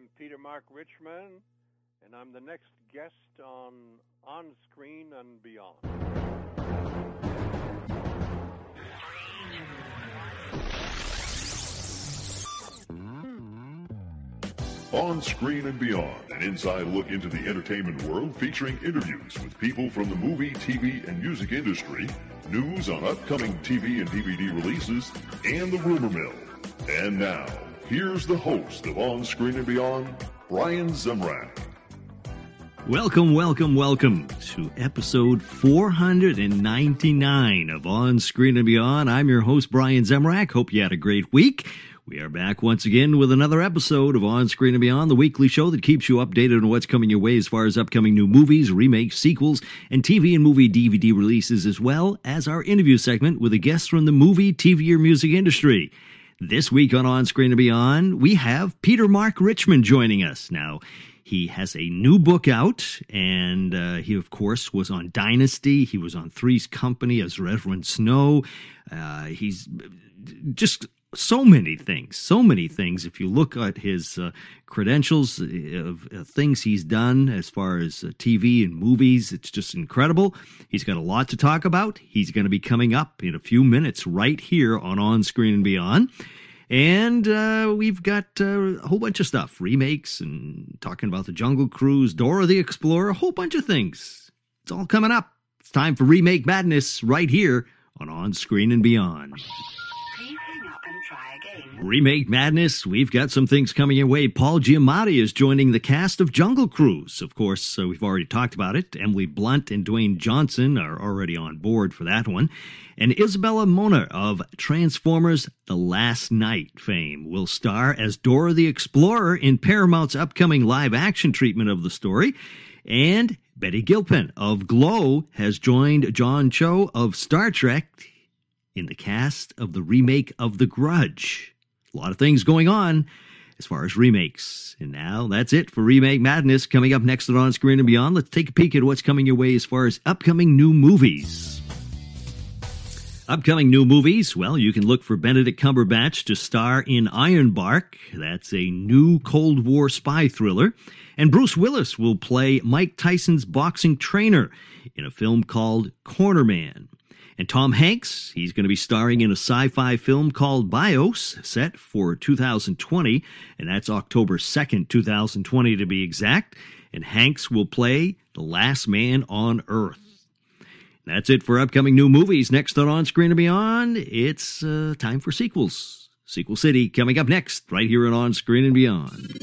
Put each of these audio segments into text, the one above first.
I'm Peter Mark Richman, and I'm the next guest on On Screen and Beyond. On Screen and Beyond, an inside look into the entertainment world featuring interviews with people from the movie, TV, and music industry, news on upcoming TV and DVD releases, and the rumor mill. And now, here's the host of On Screen and Beyond, Brian Zemrak. Welcome, welcome, welcome to episode 499 of On Screen and Beyond. I'm your host, Brian Zemrak. Hope you had a great week. We are back once again with another episode of On Screen and Beyond, the weekly show that keeps you updated on what's coming your way as far as upcoming new movies, remakes, sequels, and TV and movie DVD releases, as well as our interview segment with a guest from the movie, TV, or music industry. This week on On Screen and Beyond, we have Peter Mark Richman joining us. Now, he has a new book out, and uh, he, of course, was on Dynasty. He was on Three's Company as Reverend Snow. Uh, he's just so many things, so many things. If you look at his uh, credentials of uh, things he's done as far as uh, TV and movies, it's just incredible. He's got a lot to talk about. He's going to be coming up in a few minutes right here on On Screen and Beyond. And uh, we've got uh, a whole bunch of stuff remakes and talking about the Jungle Cruise, Dora the Explorer, a whole bunch of things. It's all coming up. It's time for Remake Madness right here on On Screen and Beyond. Remake Madness, we've got some things coming your way. Paul Giamatti is joining the cast of Jungle Cruise. Of course, uh, we've already talked about it. Emily Blunt and Dwayne Johnson are already on board for that one. And Isabella Moner of Transformers The Last Knight fame will star as Dora the Explorer in Paramount's upcoming live action treatment of the story. And Betty Gilpin of Glow has joined John Cho of Star Trek in the cast of the remake of The Grudge. A lot of things going on as far as remakes. And now that's it for Remake Madness. Coming up next on Screen and Beyond, let's take a peek at what's coming your way as far as upcoming new movies. Upcoming new movies, well, you can look for Benedict Cumberbatch to star in Ironbark. That's a new Cold War spy thriller. And Bruce Willis will play Mike Tyson's boxing trainer in a film called Cornerman. And Tom Hanks, he's going to be starring in a sci fi film called Bios, set for 2020, and that's October 2nd, 2020 to be exact. And Hanks will play the last man on Earth. That's it for upcoming new movies. Next on On Screen and Beyond, it's uh, time for sequels. Sequel City coming up next, right here on On Screen and Beyond.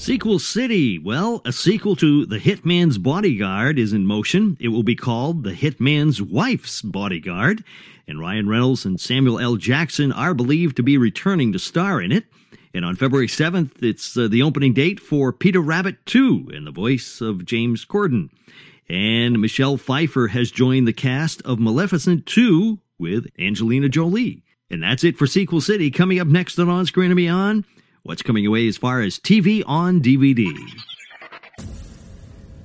Sequel City. Well, a sequel to The Hitman's Bodyguard is in motion. It will be called The Hitman's Wife's Bodyguard. And Ryan Reynolds and Samuel L. Jackson are believed to be returning to star in it. And on February 7th, it's uh, the opening date for Peter Rabbit 2 in the voice of James Corden. And Michelle Pfeiffer has joined the cast of Maleficent 2 with Angelina Jolie. And that's it for Sequel City. Coming up next on On Screen and Beyond, what's coming away as far as TV on DVD.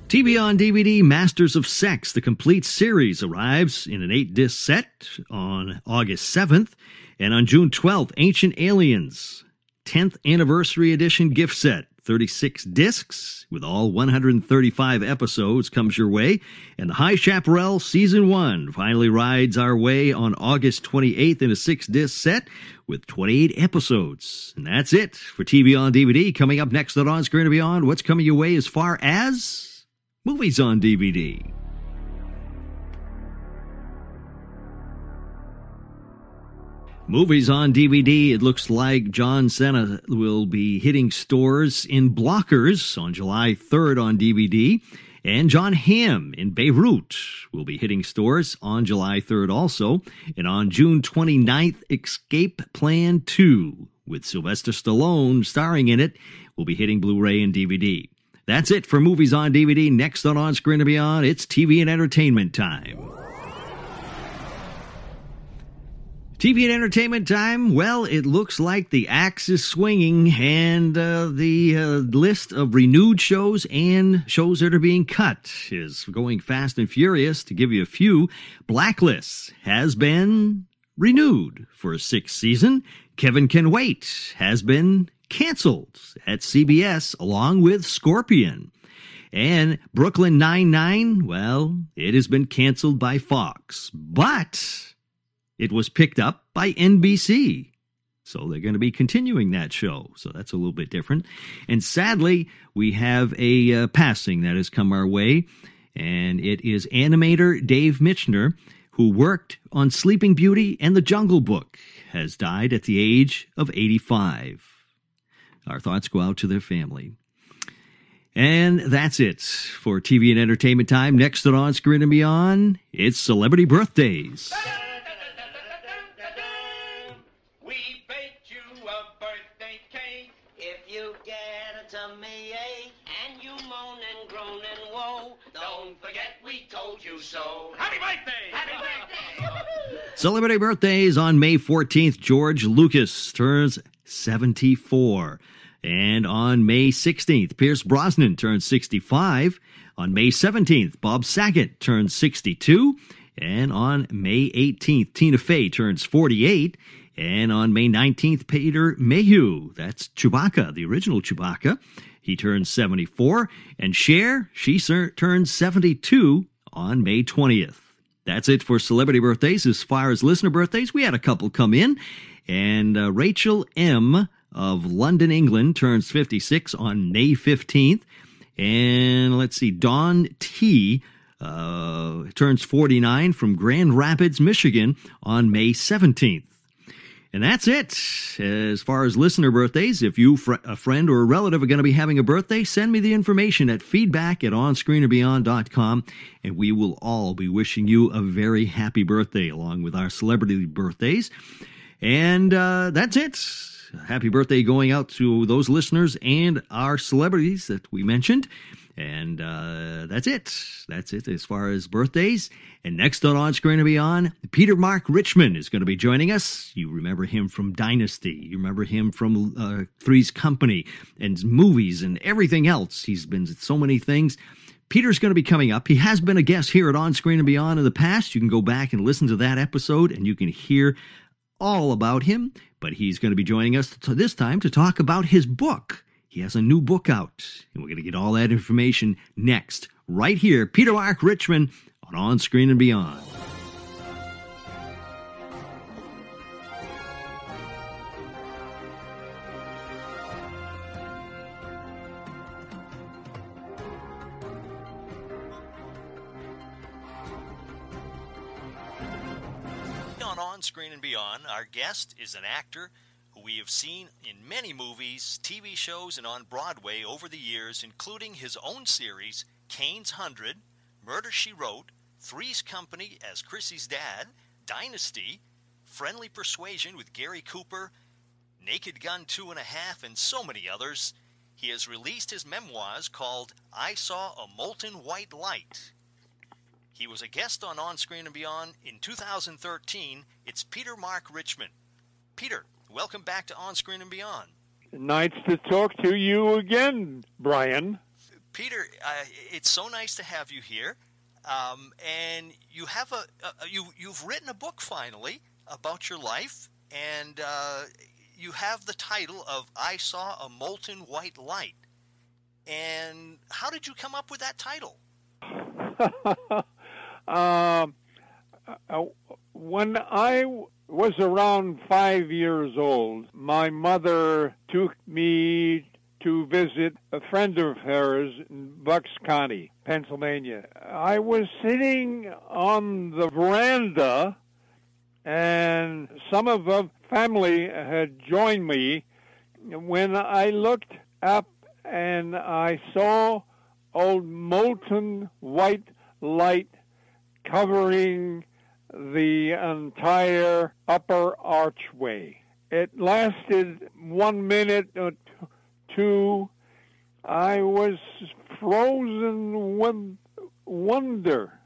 TV on DVD Masters of Sex, the complete series, arrives in an eight disc set on August 7th. And on June 12th, Ancient Aliens, 10th Anniversary Edition gift set, 36 discs with all 135 episodes comes your way. And the High Chaparral Season 1 finally rides our way on August 28th in a six disc set with 28 episodes. And that's it for TV on DVD. Coming up next on On Screen and Beyond, what's coming your way as far as movies on DVD. Movies on DVD. It looks like John Cena will be hitting stores in Blockers on July 3rd on DVD. And Jon Hamm in Beirut will be hitting stores on July 3rd also. And on June 29th, Escape Plan 2 with Sylvester Stallone starring in it, will be hitting Blu ray and DVD. That's it for movies on DVD. Next on On Screen and Beyond, it's TV and entertainment time. TV and entertainment time. Well, it looks like the axe is swinging, and uh, the uh, list of renewed shows and shows that are being cut is going fast and furious. To give you a few, Blacklist has been renewed for a sixth season. Kevin Can Wait has been canceled at CBS along with Scorpion. And Brooklyn Nine-Nine, well, it has been canceled by Fox. But it was picked up by NBC. So they're going to be continuing that show. So that's a little bit different. And sadly, we have a uh, passing that has come our way. And it is animator Dave Michener, who worked on Sleeping Beauty and The Jungle Book, has died at the age of 85. Our thoughts go out to their family. And that's it for TV and entertainment time. Next on Screen and Beyond, it's celebrity birthdays. So. Happy birthday! Happy birthday! Celebrity birthdays on May 14th. George Lucas turns 74. And on May 16th, Pierce Brosnan turns 65. On May 17th, Bob Saget turns 62. And on May 18th, Tina Fey turns 48. And on May 19th, Peter Mayhew, that's Chewbacca, the original Chewbacca, he turns 74. And Cher, she turns 72 on May 20th. That's it for celebrity birthdays. As far as listener birthdays, we had a couple come in. And uh, Rachel M. of London, England turns 56 on May 15th. And let's see, Dawn T. Uh, turns 49 from Grand Rapids, Michigan on May 17th. And that's it. As far as listener birthdays, if you, fr- a friend or a relative are going to be having a birthday, send me the information at feedback at onscreenandbeyond.com, and we will all be wishing you a very happy birthday along with our celebrity birthdays. And uh, that's it. Happy birthday going out to those listeners and our celebrities that we mentioned. And uh, that's it. That's it as far as birthdays. And next on On Screen and Beyond, Peter Mark Richman is going to be joining us. You remember him from Dynasty. You remember him from uh, Three's Company and movies and everything else. He's been so many things. Peter's going to be coming up. He has been a guest here at On Screen and Beyond in the past. You can go back and listen to that episode and you can hear all about him. But he's going to be joining us this time to talk about his book he has a new book out, and we're going to get all that information next, right here. Peter Mark Richman on On Screen and Beyond. On On Screen and Beyond, our guest is an actor we have seen in many movies, TV shows, and on Broadway over the years, including his own series, Cain's Hundred, Murder She Wrote, Three's Company as Chrissy's dad, Dynasty, Friendly Persuasion with Gary Cooper, Naked Gun Two and a Half, and so many others. He has released his memoirs called I Saw a Molten White Light. He was a guest on On Screen and Beyond in 2013. It's Peter Mark Richman. Peter, Welcome back to On Screen and Beyond. Nice to talk to you again, Brian. Peter, uh, it's so nice to have you here. Um, and you have a, a, you you've written a book finally about your life, and uh, you have the title of "I Saw a Molten White Light." And how did you come up with that title? um, uh, when I was around five years old. My mother took me to visit a friend of hers in Bucks County, Pennsylvania. I was sitting on the veranda, and some of the family had joined me. When I looked up and I saw old molten white light covering the entire upper archway. it lasted one minute or two. I was frozen with wonder.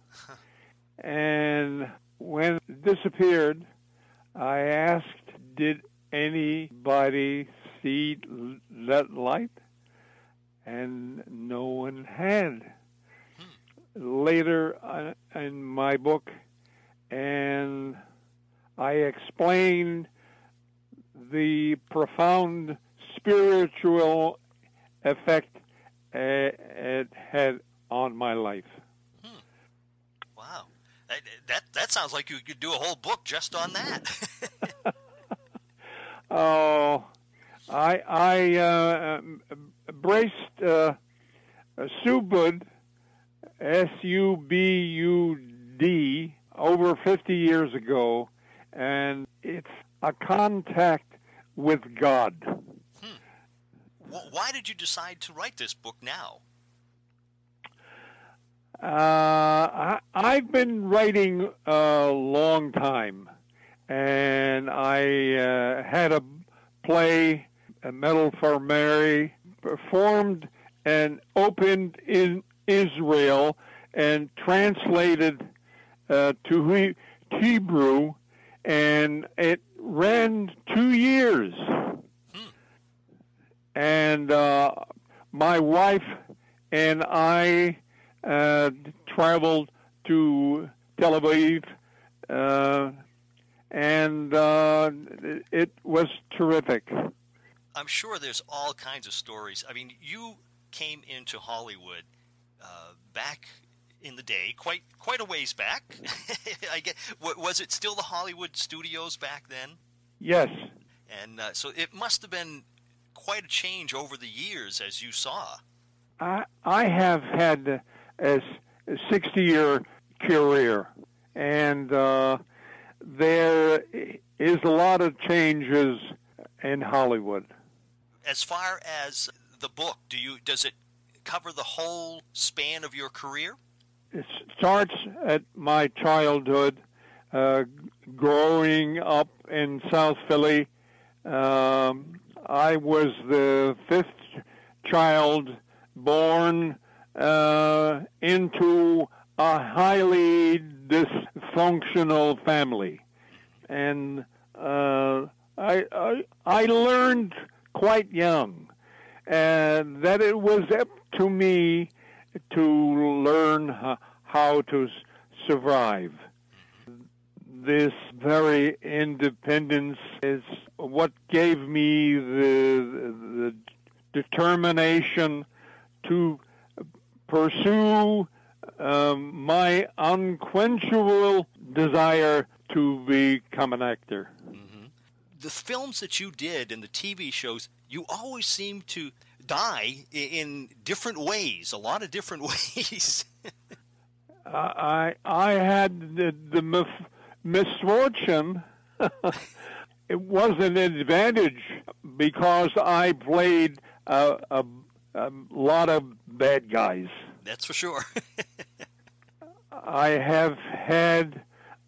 and when it disappeared, I asked, did anybody see that light? And no one had. Later uh, in my book, and I explained the profound spiritual effect uh, it had on my life. Hmm. Wow, that, that that sounds like you could do a whole book just on that. oh, I I uh, braced uh, Subud, S U B U D, over 50 years ago, and it's a contact with God. Hmm. Why did you decide to write this book now? Uh, I, have been writing a long time, and I uh, had a play, a Medal for Mary, performed and opened in Israel and translated uh, to Hebrew, and it ran two years. And uh, my wife and I uh, traveled to Tel Aviv, uh, and uh, it was terrific. I'm sure there's all kinds of stories. I mean, you came into Hollywood uh, back in the day, quite quite a ways back. I get, was it still the Hollywood studios back then? Yes. And uh, so it must have been quite a change over the years, as you saw. I I have had a, 60 year career, and uh, there is a lot of changes in Hollywood. As far as the book, do you does it cover the whole span of your career? It starts at my childhood, uh, growing up in South Philly. Um, I was the fifth child born uh, into a highly dysfunctional family, and uh, I, I I learned quite young, and that it was up to me to learn how to survive. This very independence is what gave me the, the determination to pursue um, my unquenchable desire to become an actor. Mm-hmm. The films that you did and the TV shows, you always seem to die in different ways, a lot of different ways. I I had the, the mis- misfortune. it was an advantage because I played a, a, a lot of bad guys. That's for sure. I have had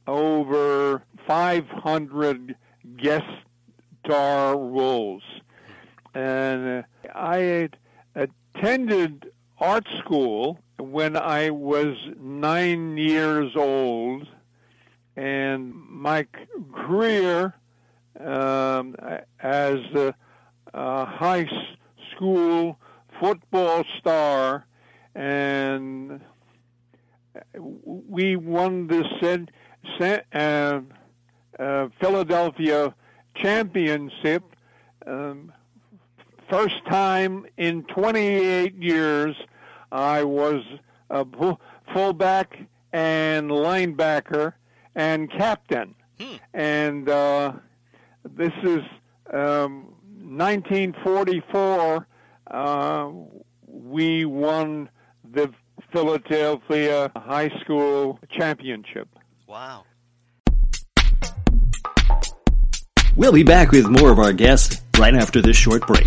over 500 guest star roles. And I attended art school when I was nine years old, and my career um, as a, a high school football star, and we won the uh, uh, Philadelphia championship. Um, first time in 28 years I was a fullback and linebacker and captain. Hmm. And uh, this is um, 1944. Uh, we won the Philadelphia High School Championship. Wow. We'll be back with more of our guests right after this short break.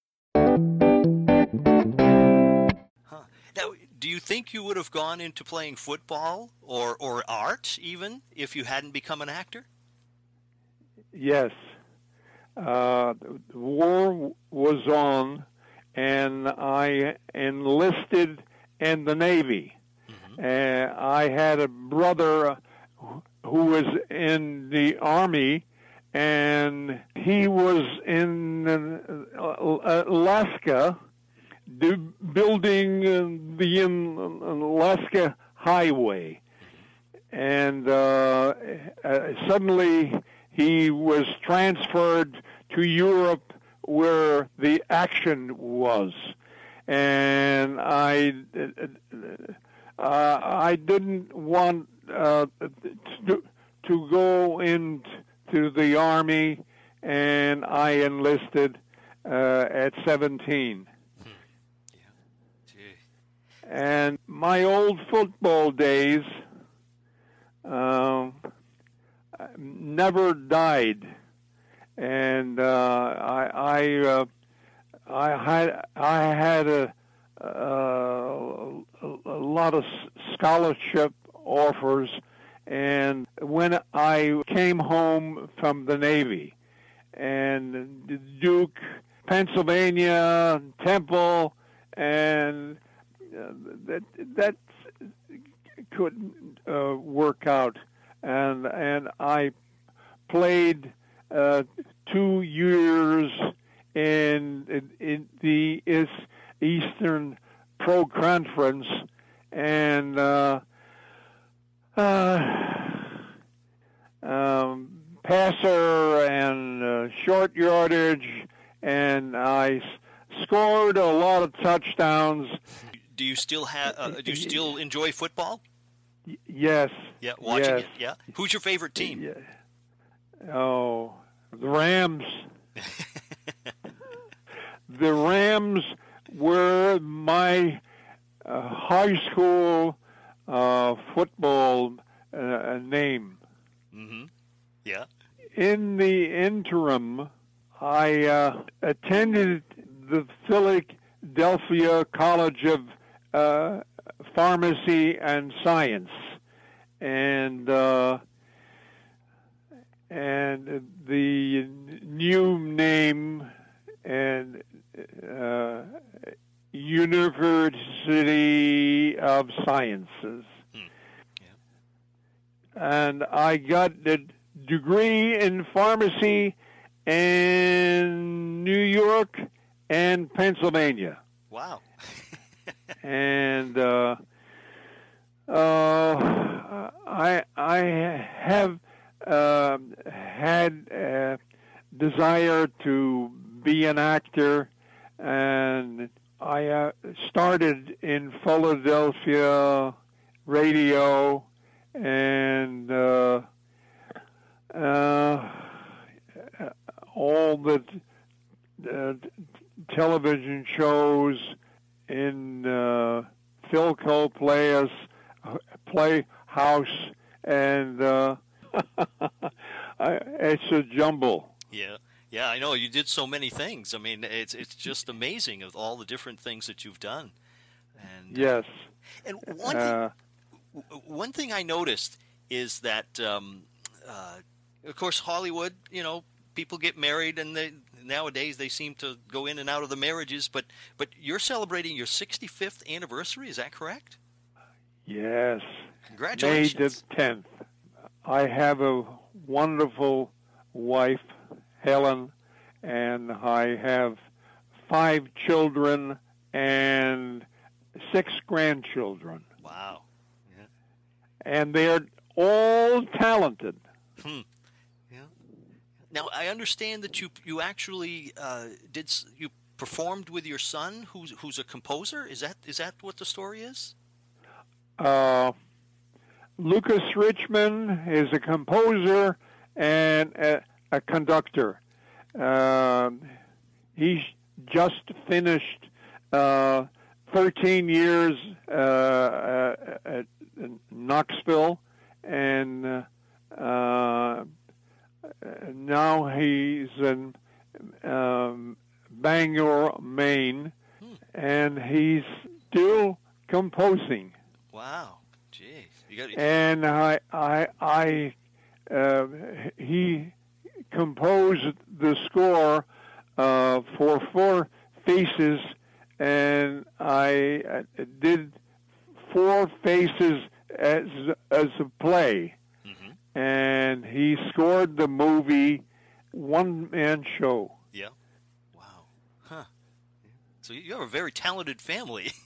Do you think you would have gone into playing football or, or art even if you hadn't become an actor? Yes. Uh, war was on, and I enlisted in the Navy. Mm-hmm. Uh, I had a brother who was in the Army, and he was in uh, Alaska building the Alaska Highway. And uh, uh, suddenly he was transferred to Europe where the action was. And I, uh, I didn't want uh, to, to go into the army, and I enlisted uh, at 17. And my old football days uh, never died, and uh, I I, uh, I had I had a, a, a lot of scholarship offers, and when I came home from the Navy, and Duke, Pennsylvania, Temple, and that that couldn't uh, work out, and and I played uh, two years in, in, in the Eastern Pro Conference, and uh, uh, um, passer and uh, short yardage, and I scored a lot of touchdowns do you still have? Uh, do you still enjoy football? Yes. Yeah, watching yes. it. Yeah. Who's your favorite team? Yeah. Oh, the Rams. the Rams were my uh, high school uh, football uh, name. Mm-hmm. Yeah. In the interim, I uh, attended the Philadelphia College of uh, pharmacy and science, and uh, and the new name and uh, University of Sciences. Hmm. Yeah. And I got the degree in pharmacy in New York and Pennsylvania. Wow and uh, uh, I I have uh, had a desire to be an actor, and I uh, started in Philadelphia radio, and uh, uh, all the television shows in uh, Philco Playhouse, Playhouse, and uh, it's a jumble. Yeah. Yeah, I know you did so many things. I mean, it's it's just amazing of all the different things that you've done. And uh, yes. and one uh, thing, one thing I noticed is that, um, uh, of course, Hollywood. You know, people get married and they nowadays they seem to go in and out of the marriages. But but you're celebrating your 65th anniversary. Is that correct? Yes. Congratulations. May the 10th. I have a wonderful wife, Helen, and I have five children and six grandchildren. Wow. Yeah. And they're all talented. Hmm. Now I understand that you you actually uh, did you performed with your son, who's who's a composer. Is that is that what the story is? Uh, Lucas Richman is a composer and a, a conductor. Um, he's just finished uh, 13 years uh, at Knoxville, and uh, uh, now he's in um, Bangor, Maine, Hmm. and he's still composing. Wow, jeez, you got And I, I, I, uh, he composed the score uh, for Four Faces, and I uh, did Four Faces as as a play. And he scored the movie One Man Show. Yeah. Wow. Huh. So you have a very talented family.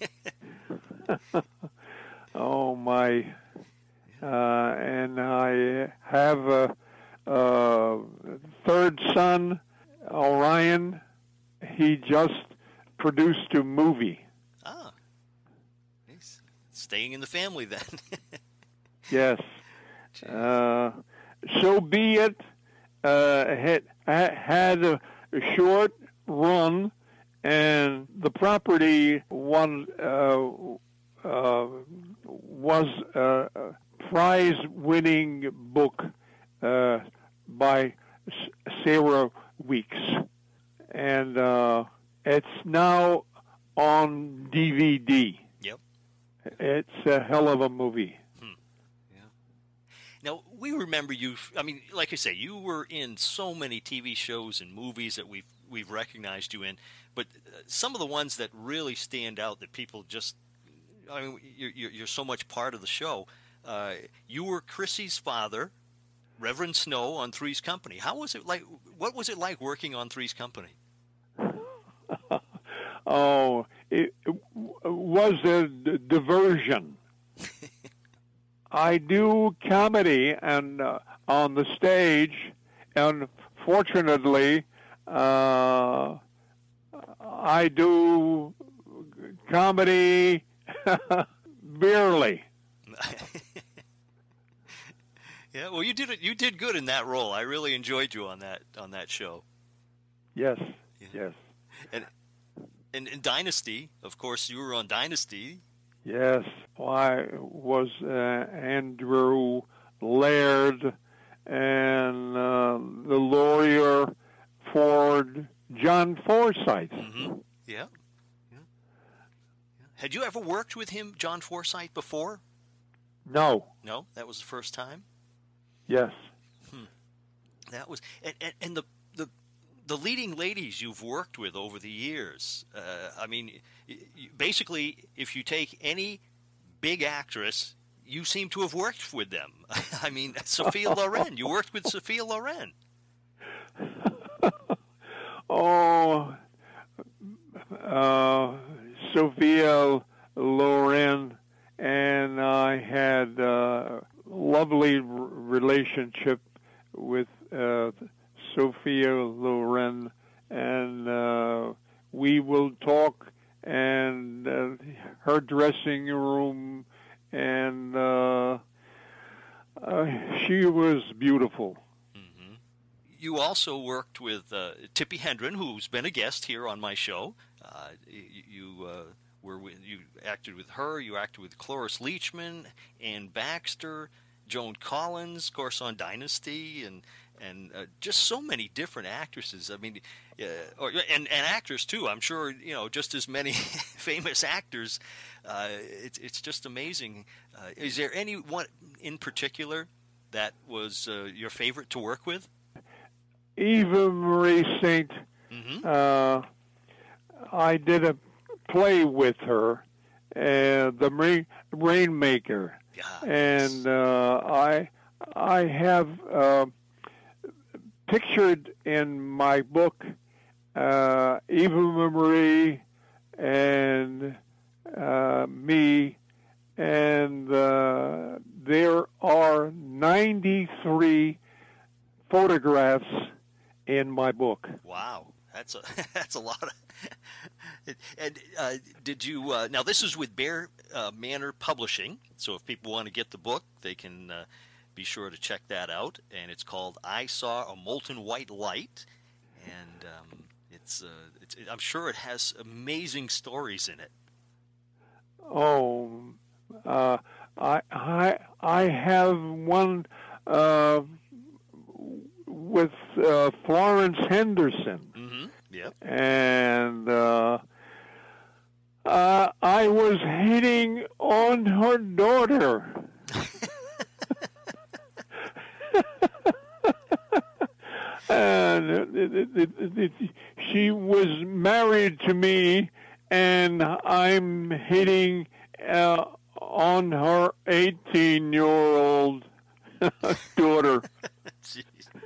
Oh my! Uh, and I have a, a third son, Orion. He just produced a movie. ah. Nice. Staying in the family then. Yes. Uh, So B. It. Uh, had had a, short run, and the property one uh, uh, was a prize-winning book uh, by Sarah Weeks, and uh, it's now on DVD. Yep. It's a hell of a movie. Now we remember you. I mean, like I say, you were in so many TV shows and movies that we've we've recognized you in. But uh, some of the ones that really stand out that people just, I mean, you're you're, you're so much part of the show. Uh, you were Chrissy's father, Reverend Snow, on Three's Company. How was it like? What was it like working on Three's Company? Oh, it, it was a d- diversion. I do comedy and uh, on the stage, and fortunately, uh, I do comedy barely. yeah, well, you did it. You did good in that role. I really enjoyed you on that on that show. Yes, Yeah. yes, And and, and Dynasty, of course, you were on Dynasty. Yes. Why was uh, Andrew Laird and uh, the lawyer Ford John Forsythe. Mm-hmm. Yeah. Had you ever worked with him, John Forsythe, before? No, No, that was the first time. yes. That was and, and, and the the leading ladies you've worked with over the years. Uh, I mean, basically, if you take any big actress, you seem to have worked with them. I mean, Sophia Loren. You worked with Sophia Loren. Oh, uh, Sophia Loren and I had a lovely relationship with uh, Sophia Loren, and uh, we will talk and uh, her dressing room, and uh, uh, she was beautiful. You also worked with uh, Tippi Hedren, who's been a guest here on my show. Uh, you uh, were you acted with her. You acted with Cloris Leachman, Anne Baxter, Joan Collins, of course, on Dynasty, and and uh, just so many different actresses. I mean, uh, or, and and actors too. I'm sure you know just as many famous actors. Uh, it's it's just amazing. Uh, is there any one in particular that was uh, your favorite to work with? Eva Marie Saint hmm uh, I did a play with her, the Rain, Rainmaker, Yeah. and uh, I I have uh, pictured in my book uh, Eva Marie and uh, me, and uh, there are 93 photographs in my book. Wow, that's a that's a lot of and uh, did you? Uh, now this is with Bear uh, Manor Publishing, so if people want to get the book, they can uh, be sure to check that out. And it's called "I Saw a Molten White Light," and um, it's, uh, it's I'm sure it has amazing stories in it. Oh, uh, I I I have one uh, with uh, Florence Henderson. Mm-hmm. Yep. And uh, uh, I was hitting on her daughter. And it, it, it, she was married to me, and I'm hitting uh, on her 18 year old daughter.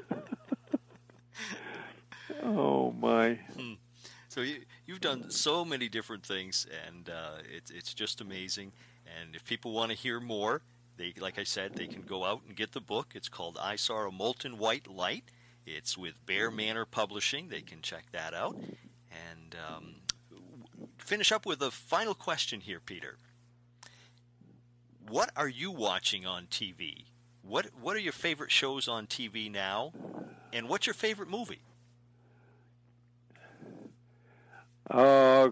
oh my! Hmm. So you you've done so many different things, and uh, it's it's just amazing. And if people want to hear more, they like I said, they can go out and get the book. It's called "I Saw a Molten White Light." It's with Bear Manor Publishing. They can check that out. And um, finish up with a final question here, Peter. What are you watching on TV? What What are your favorite shows on TV now? And what's your favorite movie? Uh,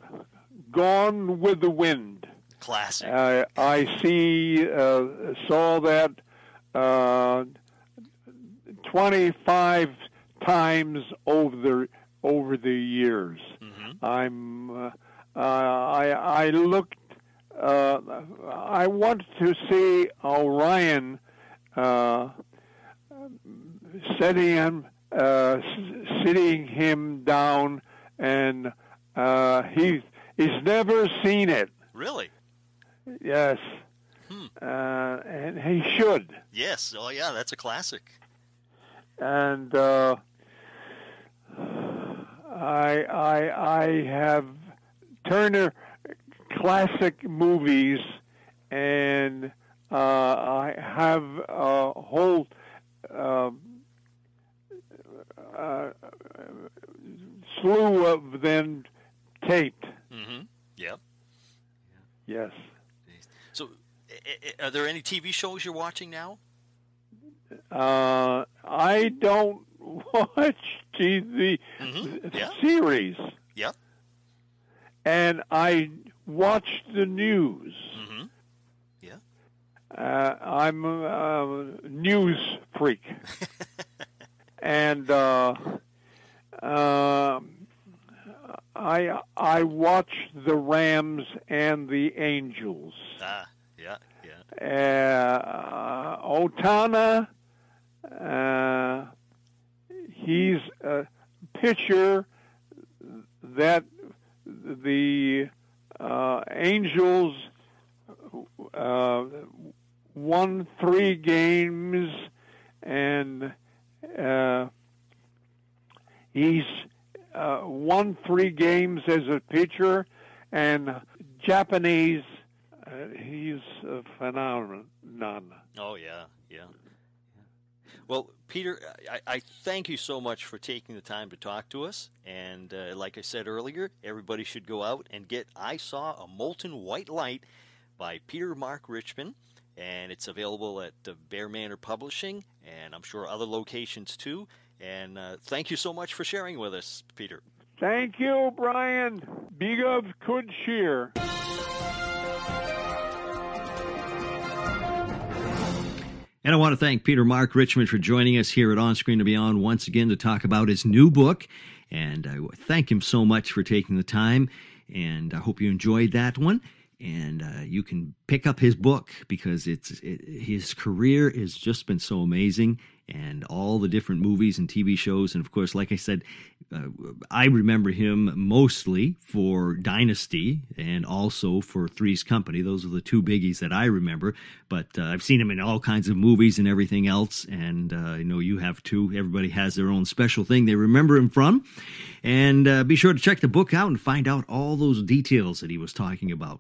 Gone with the Wind. Classic. Uh, I see uh, saw that uh, 25 times over the over the years. Mm-hmm. I'm uh, I I looked. Uh, I want to see Orion uh, setting him uh, sitting him down, and uh, he's he's never seen it. Really? Yes. Hmm. Uh, and he should. Yes. Oh, yeah. That's a classic. And uh, I I I have Turner classic movies, and uh, I have a whole uh, uh, slew of them taped. Mm-hmm. Yep. Yes. Are there any TV shows you're watching now? Uh, I don't watch TV mm-hmm. yeah. series. Yep. And I watch the news. Mm-hmm. Yeah. Uh, I'm a news freak. and uh, uh, I I watch the Rams and the Angels. Ah, yeah. Uh, Ohtani, uh, he's a pitcher that the uh, Angels uh, won three games, and uh, he's uh, won three games as a pitcher, and Japanese. Uh, he's a phenomenon. Oh yeah, yeah. Well, Peter, I, I, thank you so much for taking the time to talk to us. And uh, like I said earlier, everybody should go out and get I Saw a Molten White Light by Peter Mark Richman. And it's available at uh, Bear Manor Publishing, and I'm sure other locations too. And uh, thank you so much for sharing with us, Peter. Thank you, Brian. Be of good cheer. And I want to thank Peter Mark Richman for joining us here at On Screen and Beyond once again to talk about his new book. And I thank him so much for taking the time. And I hope you enjoyed that one. And uh, you can pick up his book because it's it, his career has just been so amazing and all the different movies and TV shows. And of course, like I said, uh, I remember him mostly for Dynasty and also for Three's Company. Those are the two biggies that I remember. But uh, I've seen him in all kinds of movies and everything else. And uh, I know you have too. Everybody has their own special thing they remember him from. And uh, be sure to check the book out and find out all those details that he was talking about.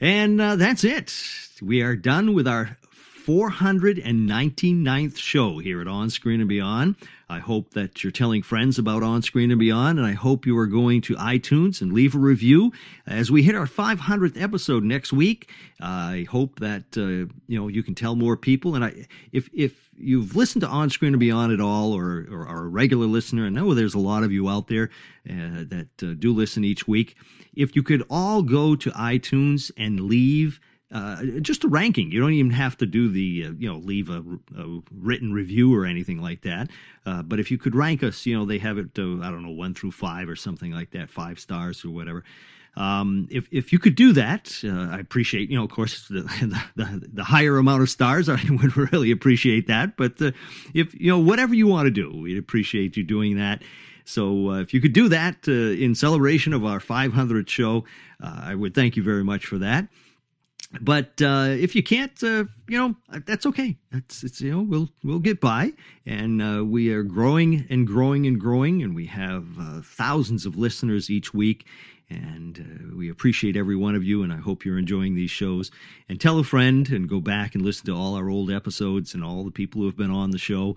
And uh, that's it. We are done with our 499th show here at On Screen and Beyond. I hope that you're telling friends about On Screen and Beyond, and I hope you are going to iTunes and leave a review as we hit our 500th episode next week. I hope that uh, you know you can tell more people, and I if if you've listened to On Screen and Beyond at all, or, or are a regular listener, I know there's a lot of you out there uh, that uh, do listen each week. If you could all go to iTunes and leave uh, just a ranking. You don't even have to do the, uh, you know, leave a, a, written review or anything like that. Uh, but if you could rank us, you know, they have it, uh, I don't know, one through five or something like that, five stars or whatever. Um, if if you could do that, uh, I appreciate. You know, of course, the, the, the higher amount of stars, I would really appreciate that. But uh, if you know whatever you want to do, we'd appreciate you doing that. So uh, if you could do that uh, in celebration of our 500th show, uh, I would thank you very much for that. But uh, if you can't, uh, you know, that's okay. That's it's you know we'll we'll get by, and uh, we are growing and growing and growing, and we have uh, thousands of listeners each week, and uh, we appreciate every one of you. And I hope you're enjoying these shows. And tell a friend, and go back and listen to all our old episodes and all the people who have been on the show.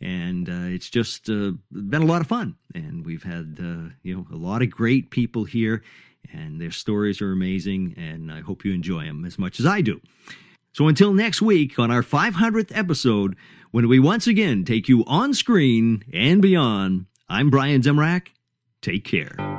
And uh, it's just been a lot of fun, and we've had you know a lot of great people here and their stories are amazing, and I hope you enjoy them as much as I do. So until next week on our 500th episode, when we once again take you on screen and beyond, I'm Brian Zemrak. Take care.